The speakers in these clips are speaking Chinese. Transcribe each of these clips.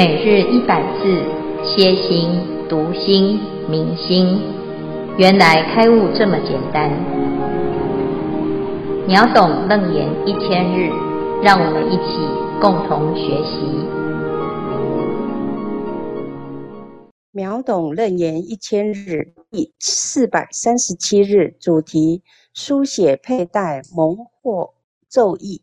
每日一百字，歇心、读心、明心，原来开悟这么简单。秒懂楞严一千日，让我们一起共同学习。秒懂楞严一千日第四百三十七日主题：书写佩戴蒙获咒意。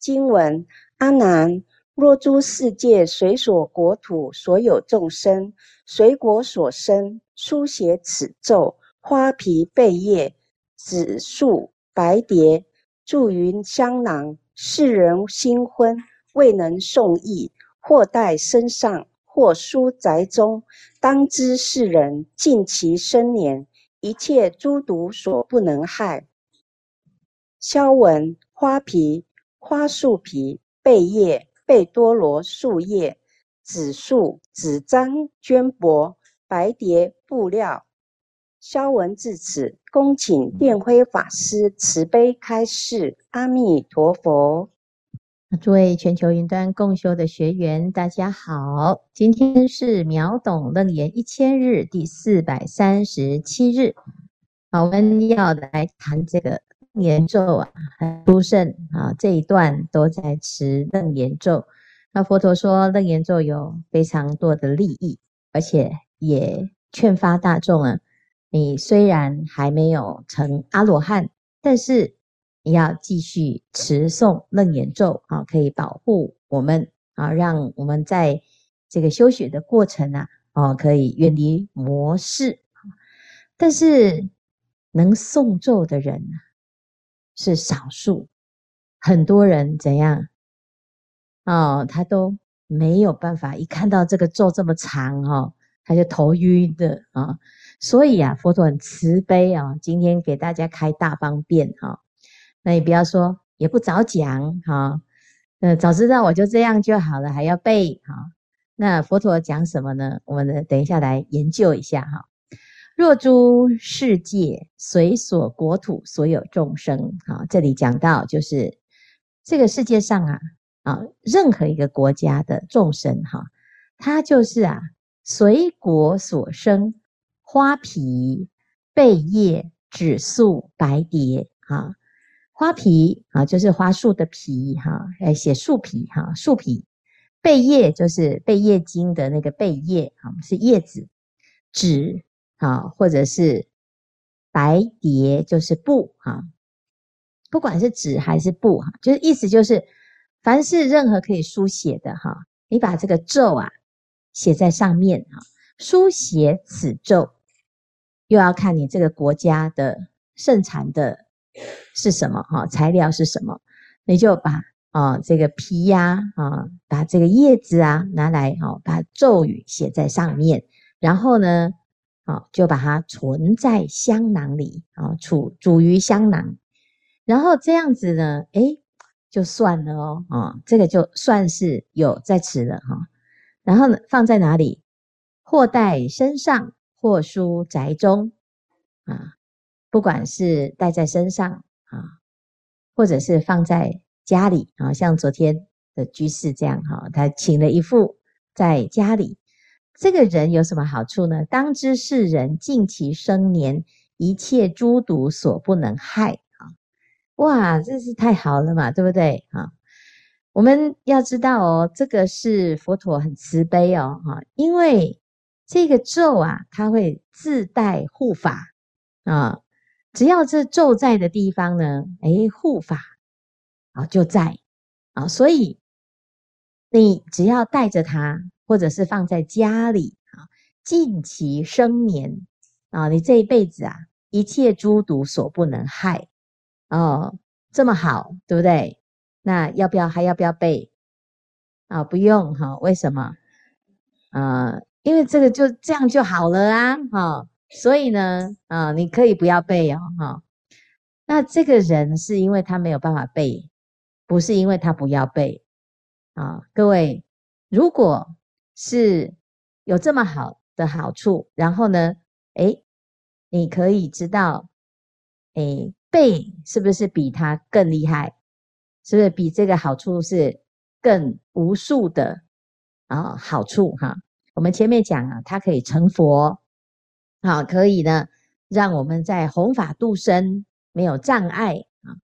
经文：阿难。若诸世界随所国土所有众生，随国所生，书写此咒，花皮贝叶、紫树白蝶，着于香囊，世人新婚未能送意，或带身上，或书宅中，当知世人尽其生年，一切诸毒所不能害。消文：花皮，花树皮，贝叶。贝多罗树叶、紫树、纸张、绢帛、白蝶、布料。消文至此，恭请电辉法师慈悲开示。阿弥陀佛。诸位全球云端共修的学员，大家好，今天是秒懂楞严一千日第四百三十七日。好，我们要来谈这个。楞严咒啊，殊胜啊，这一段都在持楞严咒。那佛陀说，楞严咒有非常多的利益，而且也劝发大众啊，你虽然还没有成阿罗汉，但是你要继续持诵楞严咒啊，可以保护我们啊，让我们在这个修学的过程啊，哦，可以远离魔事。但是能诵咒的人？是少数，很多人怎样？哦，他都没有办法，一看到这个咒这么长哦，他就头晕的啊、所以啊，佛陀很慈悲啊、哦，今天给大家开大方便哈、哦。那你不要说，也不早讲哈。呃、早知道我就这样就好了，还要背哈、哦。那佛陀讲什么呢？我们，等一下来研究一下哈。若诸世界随所国土所有众生，啊，这里讲到就是这个世界上啊，啊，任何一个国家的众生，哈，他就是啊，随国所生，花皮、贝叶、紫树、白蝶，哈，花皮啊，就是花树的皮，哈，来写树皮，哈，树皮，贝叶就是贝叶经的那个贝叶，啊，是叶子，紫。啊，或者是白蝶，就是布哈，不管是纸还是布哈，就是意思就是，凡是任何可以书写的哈，你把这个咒啊写在上面哈，书写此咒，又要看你这个国家的盛产的是什么哈，材料是什么，你就把啊这个皮呀啊，把这个叶子啊拿来哈，把咒语写在上面，然后呢。啊，就把它存在香囊里啊，储煮于香囊，然后这样子呢，诶，就算了哦，啊，这个就算是有在持了哈。然后呢，放在哪里？或带身上，或书宅中啊，不管是带在身上啊，或者是放在家里啊，像昨天的居士这样哈，他请了一副在家里。这个人有什么好处呢？当知是人尽其生年，一切诸毒所不能害啊！哇，这是太好了嘛，对不对啊？我们要知道哦，这个是佛陀很慈悲哦，哈，因为这个咒啊，它会自带护法啊，只要这咒在的地方呢，哎，护法啊就在啊，所以你只要带着它。或者是放在家里啊，尽其生年啊，你这一辈子啊，一切诸毒所不能害哦，这么好，对不对？那要不要还要不要背啊？不用哈，为什么？啊，因为这个就这样就好了啊，哈，所以呢，啊，你可以不要背哦，哈。那这个人是因为他没有办法背，不是因为他不要背啊，各位，如果。是有这么好的好处，然后呢，诶，你可以知道，诶，背是不是比他更厉害？是不是比这个好处是更无数的啊好处哈。我们前面讲啊，它可以成佛，啊，可以呢让我们在弘法度生没有障碍啊。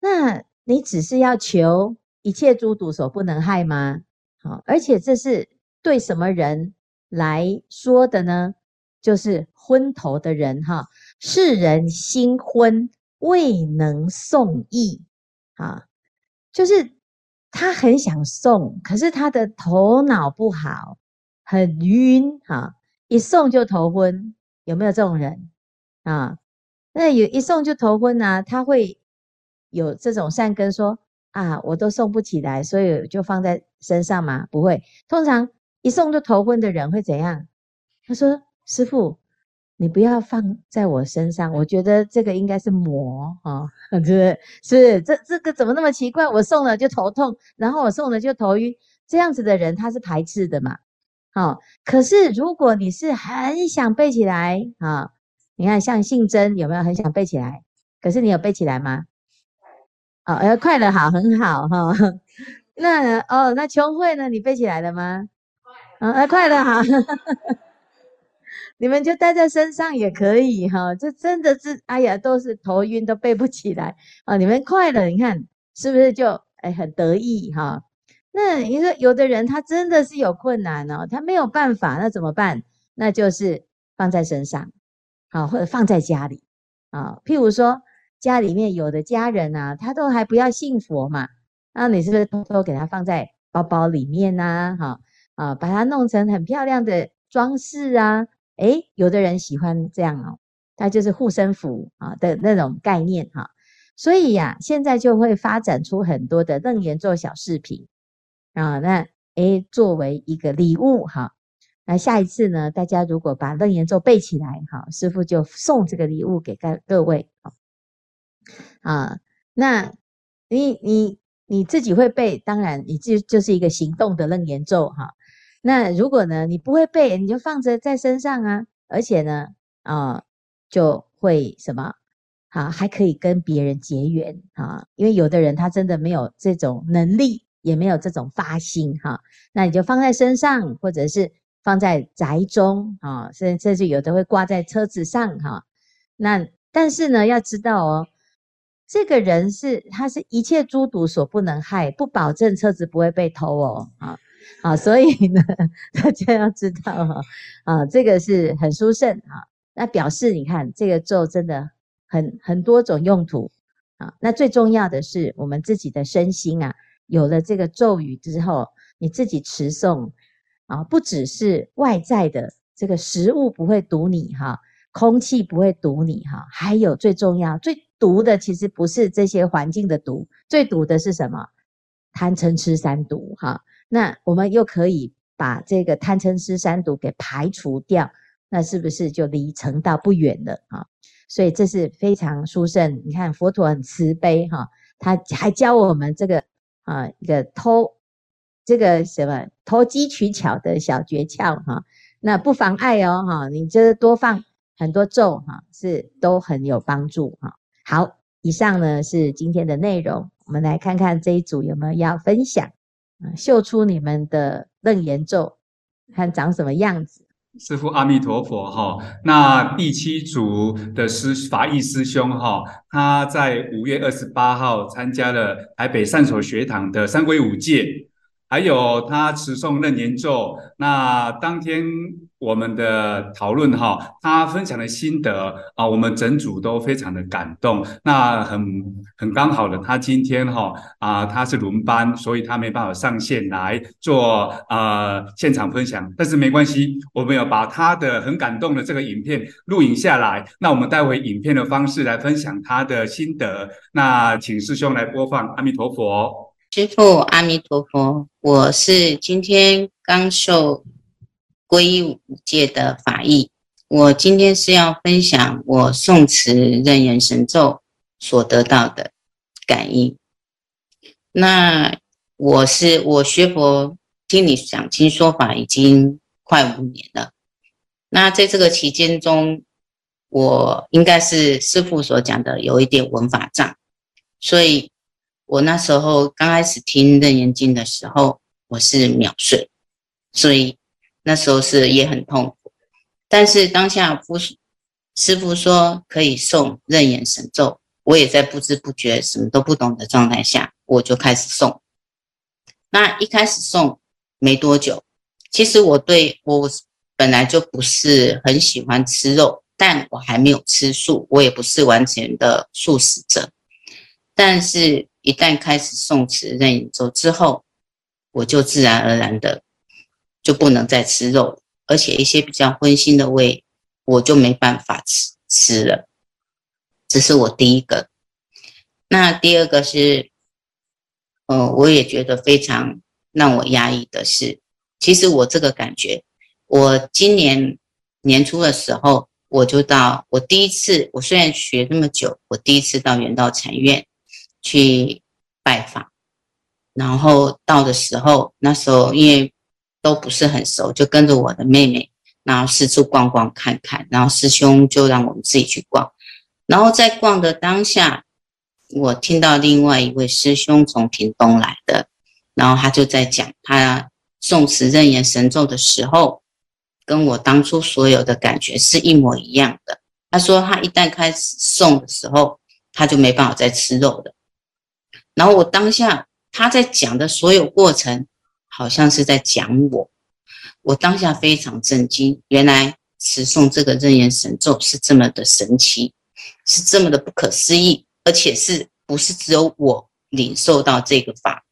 那你只是要求一切诸毒所不能害吗？好，而且这是对什么人来说的呢？就是昏头的人哈，世人心昏，未能送意啊，就是他很想送，可是他的头脑不好，很晕哈，一送就头昏，有没有这种人啊？那有一送就头昏啊，他会有这种善根说啊，我都送不起来，所以就放在身上嘛？不会，通常一送就头昏的人会怎样？他说。师傅，你不要放在我身上，我觉得这个应该是魔 啊，是不是？是这这个怎么那么奇怪？我送了就头痛，然后我送了就头晕，这样子的人他是排斥的嘛？好，可是如果你是很想背起来啊，你看像信真有没有很想背起来？可是你有背起来吗？哦，呃，快乐好，很好哈。那哦，那琼慧呢？你背起来了吗？啊，呃，快乐好。你们就带在身上也可以哈，这真的是哎呀，都是头晕都背不起来啊！你们快了，你看是不是就哎很得意哈？那你说有的人他真的是有困难哦，他没有办法，那怎么办？那就是放在身上，好，或者放在家里啊。譬如说家里面有的家人啊，他都还不要信佛嘛，那你是不是偷偷给他放在包包里面呐？哈啊，把它弄成很漂亮的装饰啊。诶，有的人喜欢这样哦，他就是护身符啊的那种概念哈，所以呀，现在就会发展出很多的楞严咒小饰品啊，那诶，作为一个礼物哈，那下一次呢，大家如果把楞严咒背起来哈，师父就送这个礼物给各各位啊，那你你你自己会背，当然你就就是一个行动的楞严咒哈。那如果呢，你不会背，你就放着在身上啊，而且呢，啊、就会什么，啊，还可以跟别人结缘啊，因为有的人他真的没有这种能力，也没有这种发心哈、那你就放在身上，或者是放在宅中啊，甚甚至有的会挂在车子上哈、那但是呢，要知道哦，这个人是他是一切诸毒所不能害，不保证车子不会被偷哦啊。啊，所以呢，大家要知道哈，啊，这个是很殊胜啊。那表示你看，这个咒真的很很多种用途啊。那最重要的是，我们自己的身心啊，有了这个咒语之后，你自己持诵啊，不只是外在的这个食物不会毒你哈，空气不会毒你哈，还有最重要、最毒的，其实不是这些环境的毒，最毒的是什么？贪嗔痴三毒哈。那我们又可以把这个贪嗔痴三毒给排除掉，那是不是就离成道不远了啊？所以这是非常殊胜。你看佛陀很慈悲哈，他还教我们这个啊一个偷这个什么投机取巧的小诀窍哈。那不妨碍哦哈，你这多放很多咒哈，是都很有帮助哈。好，以上呢是今天的内容，我们来看看这一组有没有要分享。秀出你们的楞严咒，看长什么样子。师父阿弥陀佛哈，那第七组的师法义师兄哈，他在五月二十八号参加了台北善所学堂的三皈五戒。还有他持诵楞严咒，那当天我们的讨论哈，他分享的心得啊，我们整组都非常的感动。那很很刚好的，他今天哈啊他是轮班，所以他没办法上线来做啊现场分享。但是没关系，我们要把他的很感动的这个影片录影下来。那我们带回影片的方式来分享他的心得。那请师兄来播放，阿弥陀佛。师父，阿弥陀佛。我是今天刚受皈依五戒的法义，我今天是要分享我诵持任人神咒所得到的感应。那我是我学佛听你讲经说法已经快五年了。那在这个期间中，我应该是师父所讲的有一点文法障，所以。我那时候刚开始听《楞严经》的时候，我是秒睡，所以那时候是也很痛苦。但是当下夫师傅说可以送任眼神咒，我也在不知不觉、什么都不懂的状态下，我就开始送。那一开始送没多久，其实我对我本来就不是很喜欢吃肉，但我还没有吃素，我也不是完全的素食者。但是，一旦开始诵持楞严咒之后，我就自然而然的就不能再吃肉，而且一些比较荤腥的味，我就没办法吃吃了。这是我第一个。那第二个是。呃，我也觉得非常让我压抑的是，其实我这个感觉，我今年年初的时候，我就到我第一次，我虽然学那么久，我第一次到圆道禅院去拜访，然后到的时候，那时候因为都不是很熟，就跟着我的妹妹，然后四处逛逛看看，然后师兄就让我们自己去逛，然后在逛的当下。我听到另外一位师兄从屏东来的，然后他就在讲他诵持楞严神咒的时候，跟我当初所有的感觉是一模一样的。他说他一旦开始诵的时候，他就没办法再吃肉了。然后我当下他在讲的所有过程，好像是在讲我。我当下非常震惊，原来持诵这个楞严神咒是这么的神奇，是这么的不可思议。而且是不是只有我领受到这个法？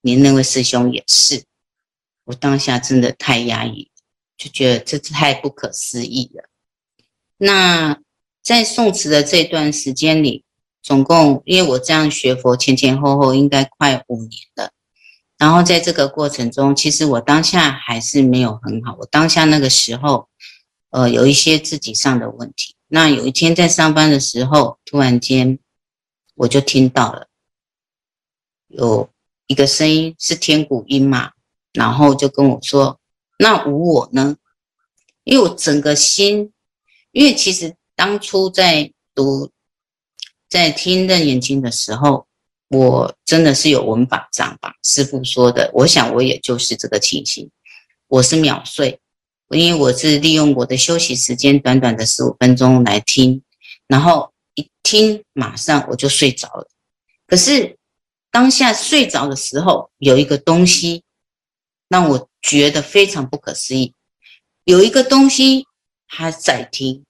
您那位师兄也是。我当下真的太压抑，就觉得这太不可思议了。那在诵词的这段时间里，总共因为我这样学佛前前后后应该快五年了。然后在这个过程中，其实我当下还是没有很好。我当下那个时候，呃，有一些自己上的问题。那有一天在上班的时候，突然间。我就听到了有一个声音，是天鼓音嘛，然后就跟我说：“那无我呢？”因为我整个心，因为其实当初在读、在听楞严经的时候，我真的是有文法障吧，师傅说的，我想我也就是这个情形，我是秒睡，因为我是利用我的休息时间，短短的十五分钟来听，然后。一听，马上我就睡着了。可是当下睡着的时候，有一个东西让我觉得非常不可思议。有一个东西它在听，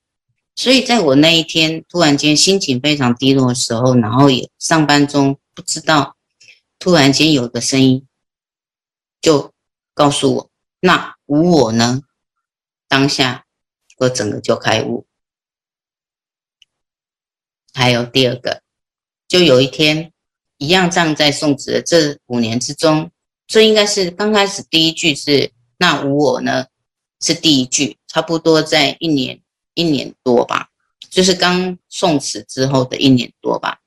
所以在我那一天突然间心情非常低落的时候，然后也上班中不知道，突然间有个声音就告诉我：“那无我呢？”当下我整个就开悟。还有第二个，就有一天，一样站在送子的这五年之中，这应该是刚开始第一句是“那无我呢”，是第一句，差不多在一年一年多吧，就是刚诵持之后的一年多吧。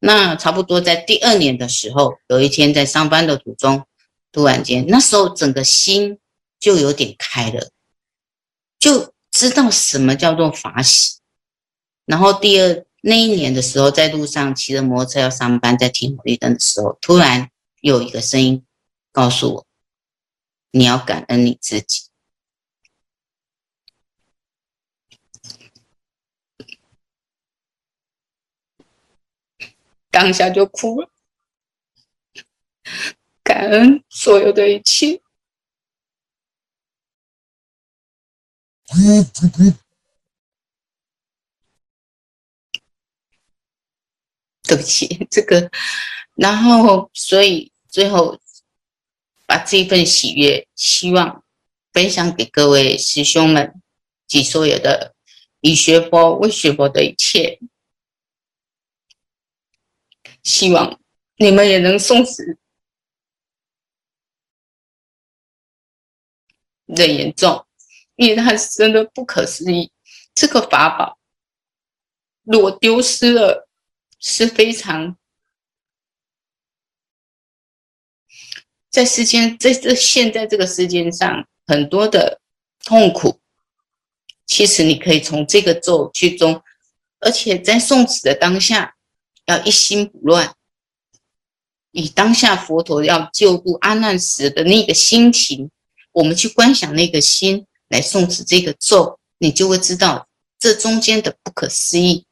那差不多在第二年的时候，有一天在上班的途中，突然间，那时候整个心就有点开了，就知道什么叫做法喜。然后第二。那一年的时候，在路上骑着摩托车要上班，在停红绿灯的时候，突然有一个声音告诉我：“你要感恩你自己。”当下就哭了，感恩所有的一切。对不起，这个，然后所以最后把这份喜悦，希望分享给各位师兄们及所有的以学佛、为学佛的一切，希望你们也能诵持楞严重，因为他是真的不可思议。这个法宝如果丢失了。是非常在世间，在这现在这个世间上，很多的痛苦，其实你可以从这个咒去中，而且在送死的当下，要一心不乱，以当下佛陀要救度阿难时的那个心情，我们去观想那个心来诵持这个咒，你就会知道这中间的不可思议。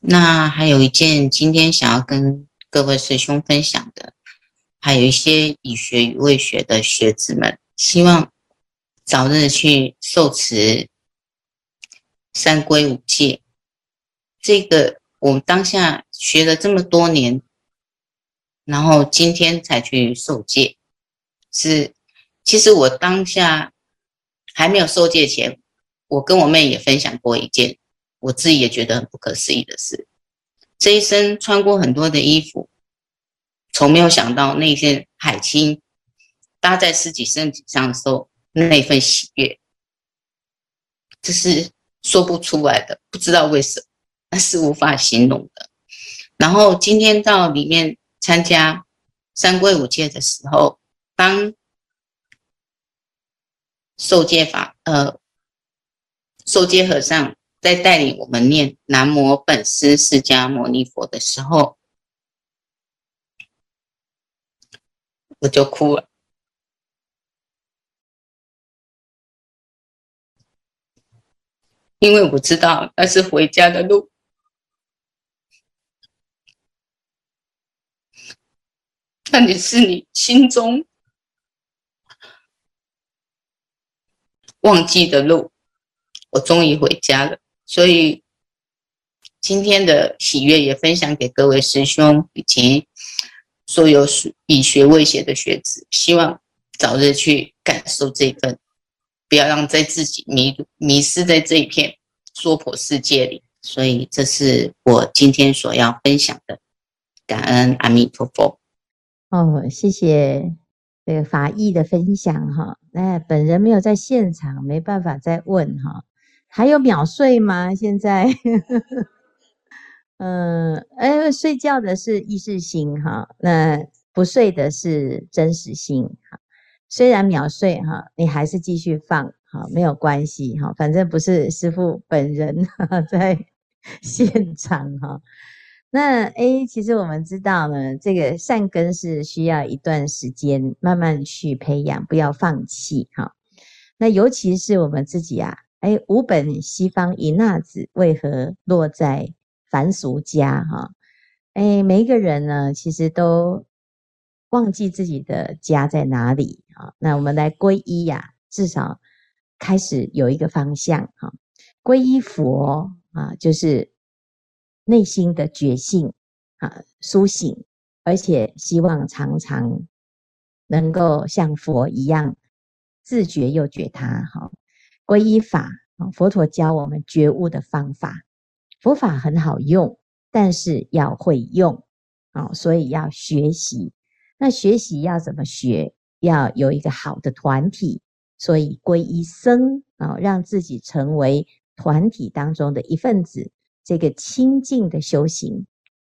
那还有一件，今天想要跟各位师兄分享的，还有一些已学与未学的学子们，希望早日去受持三规五戒。这个我们当下学了这么多年，然后今天才去受戒，是其实我当下还没有受戒前，我跟我妹也分享过一件。我自己也觉得很不可思议的事，这一生穿过很多的衣服，从没有想到那件海青搭在自己身体上的时候，那份喜悦，这是说不出来的，不知道为什么，那是无法形容的。然后今天到里面参加三皈五戒的时候，当受戒法，呃，受戒和尚。在带领我们念南无本师释迦牟尼佛的时候，我就哭了，因为我知道那是回家的路，那你是你心中忘记的路，我终于回家了。所以今天的喜悦也分享给各位师兄以及所有以学为学的学子，希望早日去感受这份，不要让在自己迷迷失在这一片娑婆世界里。所以这是我今天所要分享的，感恩阿弥陀佛。哦，谢谢这个法义的分享哈。那本人没有在现场，没办法再问哈。还有秒睡吗？现在，嗯，哎，睡觉的是意识心哈，那不睡的是真实心哈。虽然秒睡哈，你还是继续放哈，没有关系哈，反正不是师傅本人 在现场哈。那哎，其实我们知道呢，这个善根是需要一段时间慢慢去培养，不要放弃哈。那尤其是我们自己啊。哎，吾本西方一纳子，为何落在凡俗家？哈，哎，每一个人呢，其实都忘记自己的家在哪里啊。那我们来皈依呀，至少开始有一个方向哈。皈依佛啊，就是内心的觉性啊，苏醒，而且希望常常能够像佛一样自觉又觉他哈。皈依法啊，佛陀教我们觉悟的方法。佛法很好用，但是要会用啊，所以要学习。那学习要怎么学？要有一个好的团体，所以皈依僧啊，让自己成为团体当中的一份子。这个清净的修行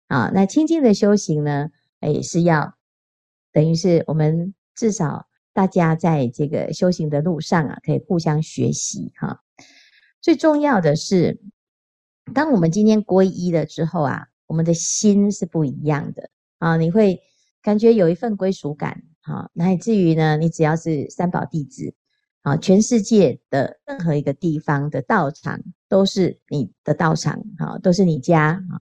啊，那清净的修行呢，也是要等于是我们至少。大家在这个修行的路上啊，可以互相学习哈。最重要的是，当我们今天皈依了之后啊，我们的心是不一样的啊。你会感觉有一份归属感哈，乃至于呢，你只要是三宝弟子啊，全世界的任何一个地方的道场都是你的道场哈，都是你家啊。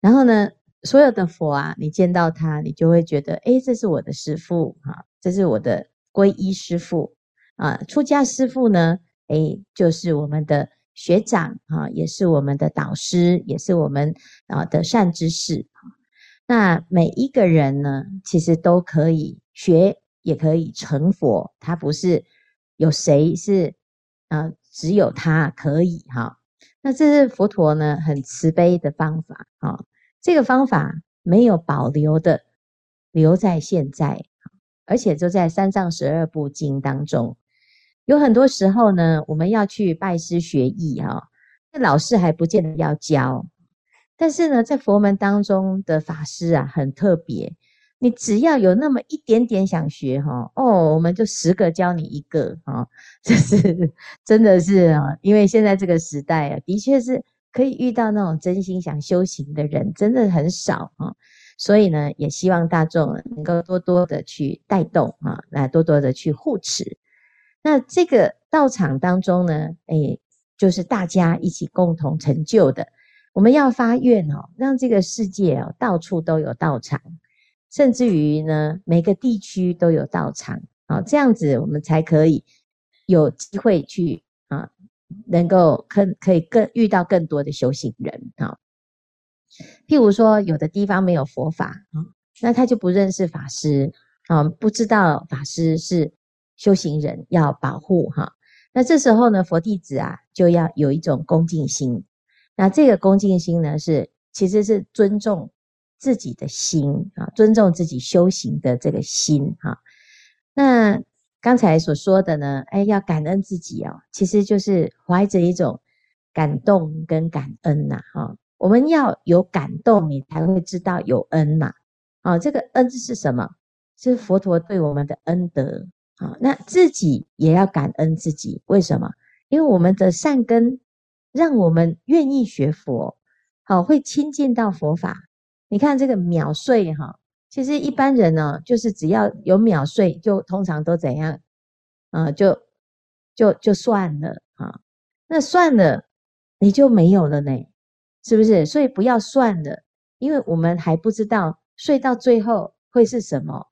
然后呢，所有的佛啊，你见到他，你就会觉得，诶，这是我的师父哈，这是我的。皈依师父啊，出家师父呢，诶，就是我们的学长啊，也是我们的导师，也是我们啊的善知识。那每一个人呢，其实都可以学，也可以成佛。他不是有谁是啊，只有他可以哈。那这是佛陀呢很慈悲的方法啊，这个方法没有保留的留在现在。而且就在三藏十二部经当中，有很多时候呢，我们要去拜师学艺哈，那老师还不见得要教，但是呢，在佛门当中的法师啊，很特别，你只要有那么一点点想学哈，哦，我们就十个教你一个啊，这是真的是啊，因为现在这个时代啊，的确是可以遇到那种真心想修行的人，真的很少啊。所以呢，也希望大众能够多多的去带动啊，来多多的去护持。那这个道场当中呢，哎，就是大家一起共同成就的。我们要发愿哦，让这个世界哦，到处都有道场，甚至于呢，每个地区都有道场啊，这样子我们才可以有机会去啊，能够可可以更遇到更多的修行人啊。譬如说，有的地方没有佛法啊，那他就不认识法师啊，不知道法师是修行人，要保护哈。那这时候呢，佛弟子啊，就要有一种恭敬心。那这个恭敬心呢，是其实是尊重自己的心啊，尊重自己修行的这个心哈。那刚才所说的呢，哎，要感恩自己哦，其实就是怀着一种感动跟感恩呐哈。我们要有感动，你才会知道有恩嘛。啊，这个恩是什么？是佛陀对我们的恩德啊。那自己也要感恩自己，为什么？因为我们的善根让我们愿意学佛，好会亲近到佛法。你看这个秒睡哈，其实一般人呢，就是只要有秒睡，就通常都怎样啊？就就就算了啊。那算了，你就没有了呢。是不是？所以不要算了，因为我们还不知道睡到最后会是什么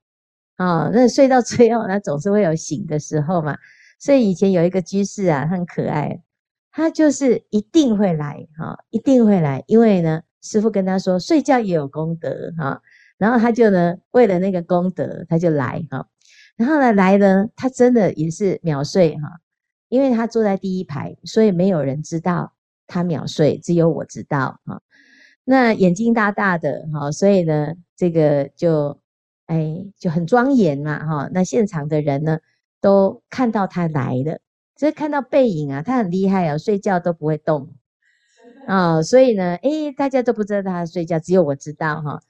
啊、那睡到最后，那总是会有醒的时候嘛。所以以前有一个居士啊，很可爱，他就是一定会来哈、一定会来，因为呢，师父跟他说睡觉也有功德哈、然后他就呢，为了那个功德，他就来哈、然后呢，来呢，他真的也是秒睡哈、因为他坐在第一排，所以没有人知道。他秒睡，只有我知道哈。那眼睛大大的哈，所以呢，这个就哎就很庄严嘛哈。那现场的人呢，都看到他来了，只是看到背影啊，他很厉害啊，睡觉都不会动啊。所以呢，哎，大家都不知道他睡觉，只有我知道哈。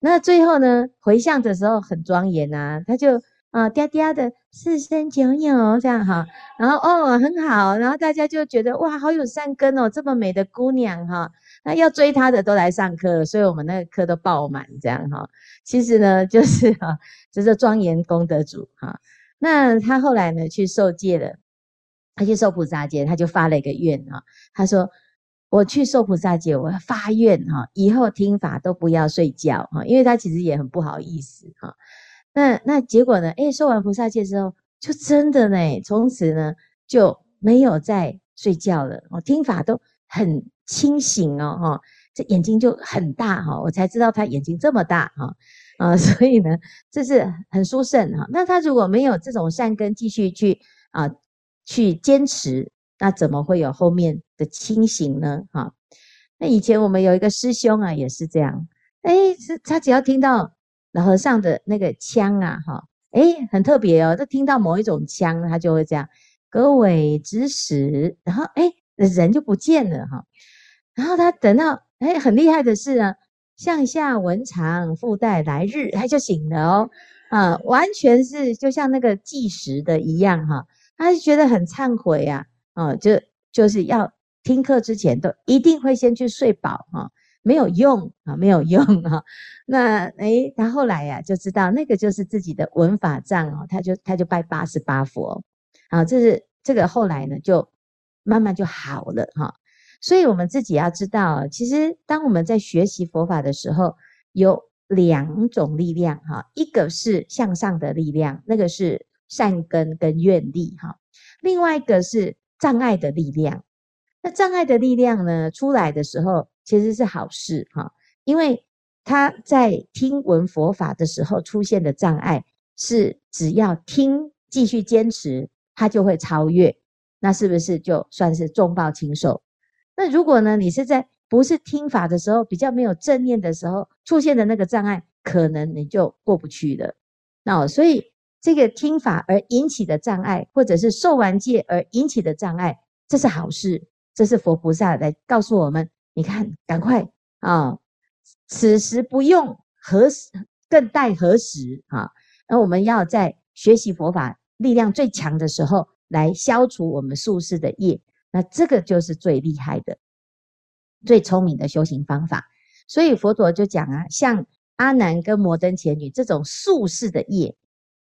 那最后呢，回向的时候很庄严啊，他就。啊，嗲嗲的四声九扭这样哈，然后哦很好，然后大家就觉得哇，好有善根哦，这么美的姑娘哈，那要追她的都来上课，所以我们那个课都爆满这样哈。其实呢，就是哈，就是庄严功德主哈。那他后来呢去受戒了，他去受菩萨戒，他就发了一个愿哈，他说我去受菩萨戒，我要发愿哈，以后听法都不要睡觉哈，因为他其实也很不好意思哈。那那结果呢？诶，受完菩萨戒之后，就真的呢，从此呢就没有再睡觉了。我，听法都很清醒哦，哈，这眼睛就很大哈，我才知道他眼睛这么大哈，啊，所以呢，这是很殊胜哈。那他如果没有这种善根，继续去啊去坚持，那怎么会有后面的清醒呢？哈，那以前我们有一个师兄啊，也是这样，诶，是他只要听到。老和尚的那个腔啊，哈，诶，很特别哦。就听到某一种腔，他就会这样，各位之时，然后诶，人就不见了哈。然后他等到诶，很厉害的是啊，向下文长，复待来日，他就醒了哦。啊，完全是就像那个计时的一样哈。他就觉得很忏悔啊，啊，就就是要听课之前都一定会先去睡饱哈。没有用啊，没有用啊。那诶，他后来呀、就知道那个就是自己的文法障哦，他就他就拜八十八佛啊。这是这个后来呢就慢慢就好了哈。所以我们自己要知道，其实当我们在学习佛法的时候，有两种力量哈，一个是向上的力量，那个是善根跟愿力哈。另外一个是障碍的力量。那障碍的力量呢出来的时候，其实是好事哈，因为他在听闻佛法的时候出现的障碍，是只要听继续坚持，他就会超越，那是不是就算是重报轻受？那如果呢，你是在不是听法的时候，比较没有正念的时候出现的那个障碍，可能你就过不去了。那所以这个听法而引起的障碍，或者是受完戒而引起的障碍，这是好事。这是佛菩萨来告诉我们：你看，赶快啊！此时不用，何时更待何时啊？那我们要在学习佛法力量最强的时候，来消除我们宿世的业。那这个就是最厉害的、最聪明的修行方法。所以佛陀就讲啊，像阿难跟摩登伽女这种宿世的业，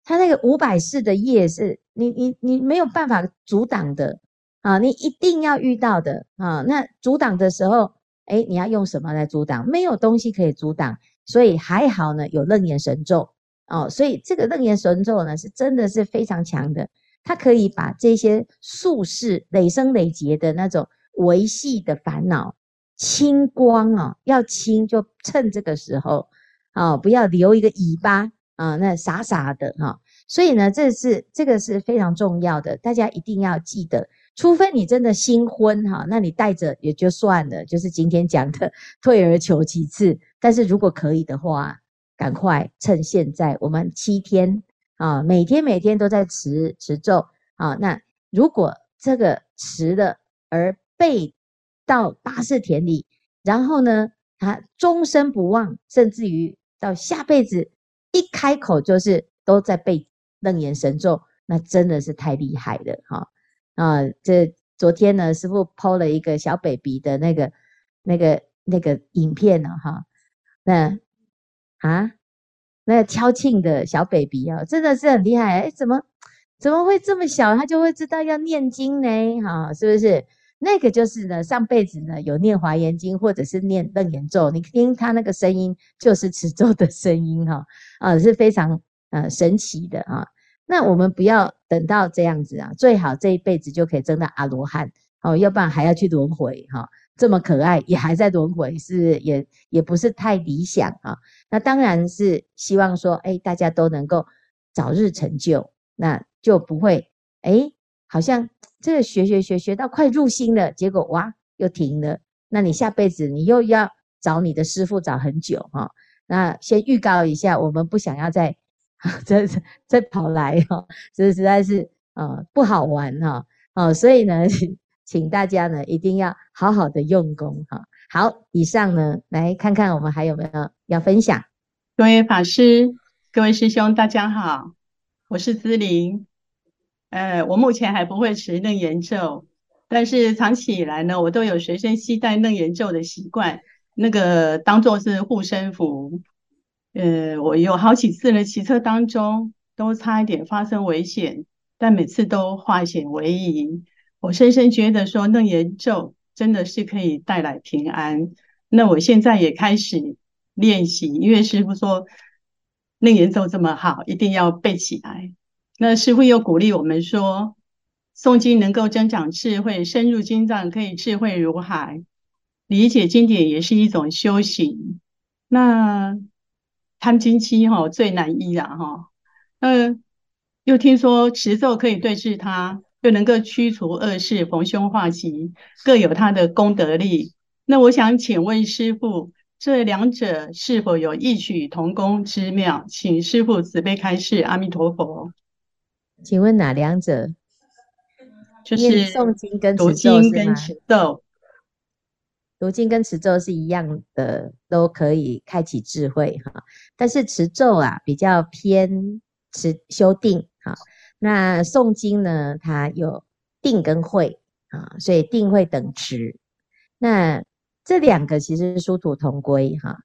他那个五百世的业是你你你没有办法阻挡的啊，你一定要遇到的啊。那阻挡的时候，哎，你要用什么来阻挡？没有东西可以阻挡，所以还好呢，有楞严神咒哦。所以这个楞严神咒呢，是真的是非常强的，它可以把这些宿世累生累劫的那种维系的烦恼清光啊，要清就趁这个时候啊，不要留一个尾巴。啊，那傻傻的哈，所以呢，这是这个是非常重要的，大家一定要记得。除非你真的新婚哈，那你带着也就算了，就是今天讲的退而求其次。但是如果可以的话，赶快趁现在，我们七天啊，每天每天都在持持咒啊。那如果这个持了而背到八识田里，然后呢，他终身不忘，甚至于到下辈子。一开口就是都在背楞严神咒，那真的是太厉害了哈！啊，这昨天呢，师傅抛了一个小 baby 的那个、那个、那个影片呢，哈，那啊，那个敲磬的小 baby 啊，真的是很厉害，哎，怎么怎么会这么小，他就会知道要念经呢？哈，是不是？那个就是呢，上辈子呢有念华严经或者是念楞严咒，你听他那个声音就是持咒的声音哈，啊是非常呃神奇的啊。那我们不要等到这样子啊，最好这一辈子就可以证到阿罗汉哦，要不然还要去轮回哈。这么可爱也还在轮回，是也也不是太理想啊。那当然是希望说，哎，大家都能够早日成就，那就不会哎，好像。这个学学学学到快入心了，结果哇又停了。那你下辈子你又要找你的师傅找很久哈、那先预告一下，我们不想要再 再再跑来哈、哦，这实在是呃不好玩哈。哦，所以呢，请大家呢一定要好好的用功哈、好，以上呢来看看我们还有没有要分享。各位法师、各位师兄，大家好，我是姿玲。呃，我目前还不会持楞严咒，但是长期以来呢，我都有随身携带楞严咒的习惯，那个当做是护身符。呃，我有好几次的，骑车当中都差一点发生危险，但每次都化险为夷。我深深觉得说，楞严咒真的是可以带来平安。那我现在也开始练习，因为师傅说楞严咒这么好，一定要背起来。那师傅又鼓励我们说，诵经能够增长智慧，深入经藏可以智慧如海。理解经典也是一种修行。那贪嗔痴哈最难医了哈。那，又听说持咒可以对治它，又能够驱除恶事，逢凶化吉，各有它的功德力。那我想请问师父，这两者是否有异曲同工之妙？请师父慈悲开示。阿弥陀佛。请问哪两者？就是诵经跟持咒是吗？读经跟持咒是一样的，都可以开启智慧哈。但是持咒啊比较偏持修定哈，那诵经呢，它有定跟慧啊，所以定慧等持。那这两个其实殊途同归哈。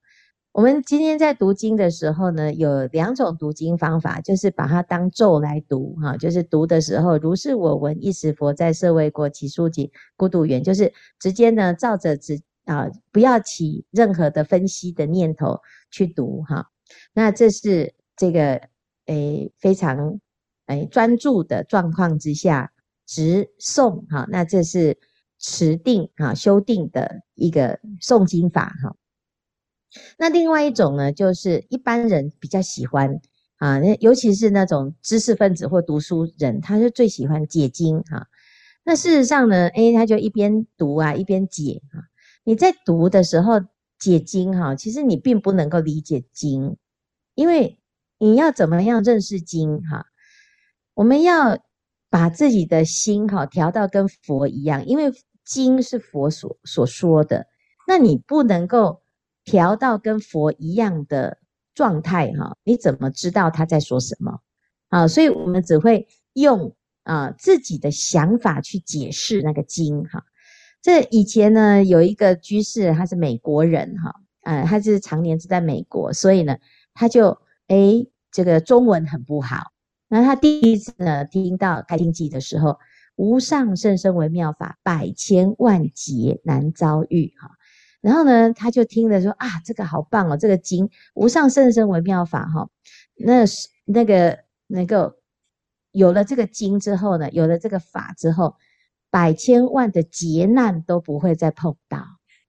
我们今天在读经的时候呢，有两种读经方法，就是把它当咒来读，哈，就是读的时候，如是我闻，一时佛在舍卫国，只树给孤独园，就是直接呢照着直啊，不要起任何的分析的念头去读，哈。那这是这个诶非常诶专注的状况之下直诵，哈，那这是持定啊修定的一个诵经法，哈。那另外一种呢，就是一般人比较喜欢啊，尤其是那种知识分子或读书人，他就最喜欢解经哈、那事实上呢，诶，他就一边读啊，一边解啊。你在读的时候解经哈、其实你并不能够理解经，因为你要怎么样认识经哈、我们要把自己的心哈、调到跟佛一样，因为经是佛所所说的，那你不能够。调到跟佛一样的状态哈，你怎么知道他在说什么啊？所以我们只会用啊自己的想法去解释那个经哈。这以前呢有一个居士，他是美国人哈，呃，他是常年是在美国，所以呢他就诶这个中文很不好那他第一次呢听到《开经记》的时候，无上甚深微妙法，百千万劫难遭遇哈。然后呢，他就听了说啊，这个好棒哦，这个经无上甚深微妙法哈。那是那个能够有了这个经之后呢，有了这个法之后，百千万的劫难都不会再碰到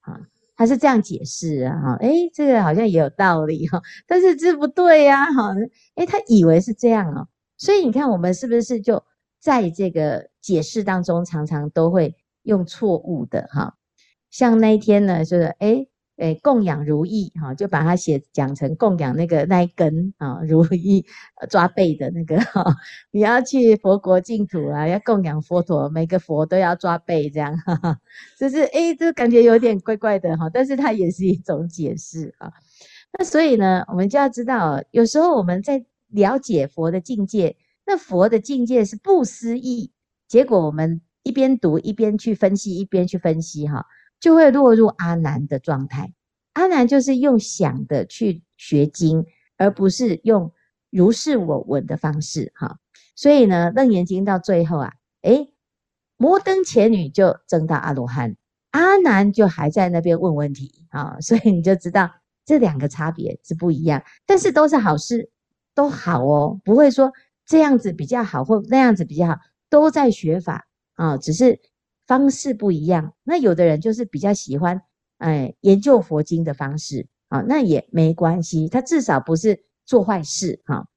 啊。他是这样解释啊，哈，诶，这个好像也有道理哈，但是这不对呀，哈，诶，他以为是这样哦，所以你看我们是不是就在这个解释当中常常都会用错误的哈，像那一天呢，就是诶。供养如意哈，就把它写讲成供养那个那一根啊，如意抓背的那个哈。你要去佛国净土啊，要供养佛陀，每个佛都要抓背这样，哈哈，就是诶，这感觉有点怪怪的哈，但是它也是一种解释啊。那所以呢，我们就要知道，有时候我们在了解佛的境界，那佛的境界是不思议，结果我们一边读一边去分析，一边去分析哈。就会落入阿难的状态。阿难就是用想的去学经，而不是用如是我闻的方式。哈，所以呢，《楞严经》到最后啊，诶，摩登伽女就证到阿罗汉，阿难就还在那边问问题。啊，所以你就知道这两个差别是不一样，但是都是好事，都好哦，不会说这样子比较好或那样子比较好，都在学法啊，只是。方式不一样，那有的人就是比较喜欢，哎，研究佛经的方式，啊，那也没关系，他至少不是做坏事，哈。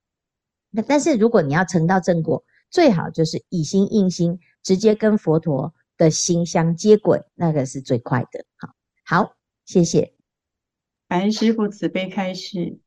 那但是如果你要成到正果，最好就是以心印心，直接跟佛陀的心相接轨，那个是最快的，好，好，谢谢，感恩师父慈悲开示。